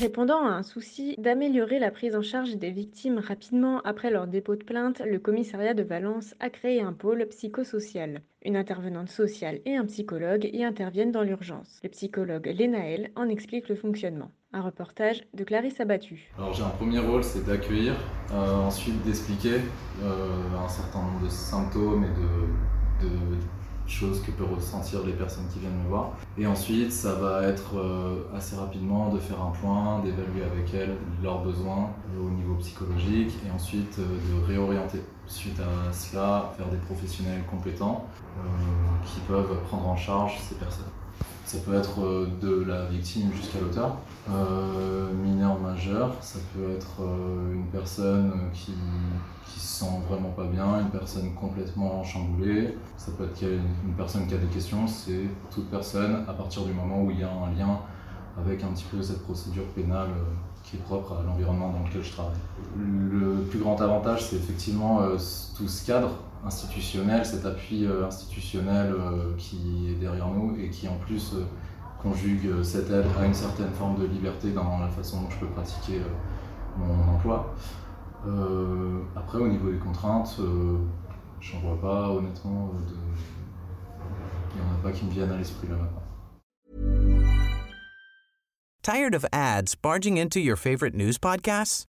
Répondant à un souci d'améliorer la prise en charge des victimes rapidement après leur dépôt de plainte, le commissariat de Valence a créé un pôle psychosocial. Une intervenante sociale et un psychologue y interviennent dans l'urgence. Le psychologue Lénaël en explique le fonctionnement. Un reportage de Clarisse Abattu. Alors j'ai un premier rôle, c'est d'accueillir, euh, ensuite d'expliquer euh, un certain nombre de symptômes et de, de choses que peuvent ressentir les personnes qui viennent me voir. Et ensuite, ça va être euh, assez rapidement de faire un point, d'évaluer avec elles leurs besoins euh, au niveau psychologique et ensuite euh, de réorienter. Suite à cela, faire des professionnels compétents qui peuvent prendre en charge ces personnes. Ça peut être de la victime jusqu'à l'auteur, euh, mineur majeur, ça peut être une personne qui, qui se sent vraiment pas bien, une personne complètement chamboulée, ça peut être une personne qui a des questions, c'est toute personne à partir du moment où il y a un lien avec un petit peu cette procédure pénale qui est propre à l'environnement dans lequel je travaille. Le plus grand avantage, c'est effectivement tout ce cadre institutionnel, cet appui institutionnel qui est derrière nous et qui en plus conjugue cette aide à une certaine forme de liberté dans la façon dont je peux pratiquer mon emploi. Euh, après, au niveau des contraintes, euh, j'en vois pas honnêtement. De... Il n'y en a pas qui me viennent à l'esprit là maintenant. Tired of ads barging into your favorite news podcasts?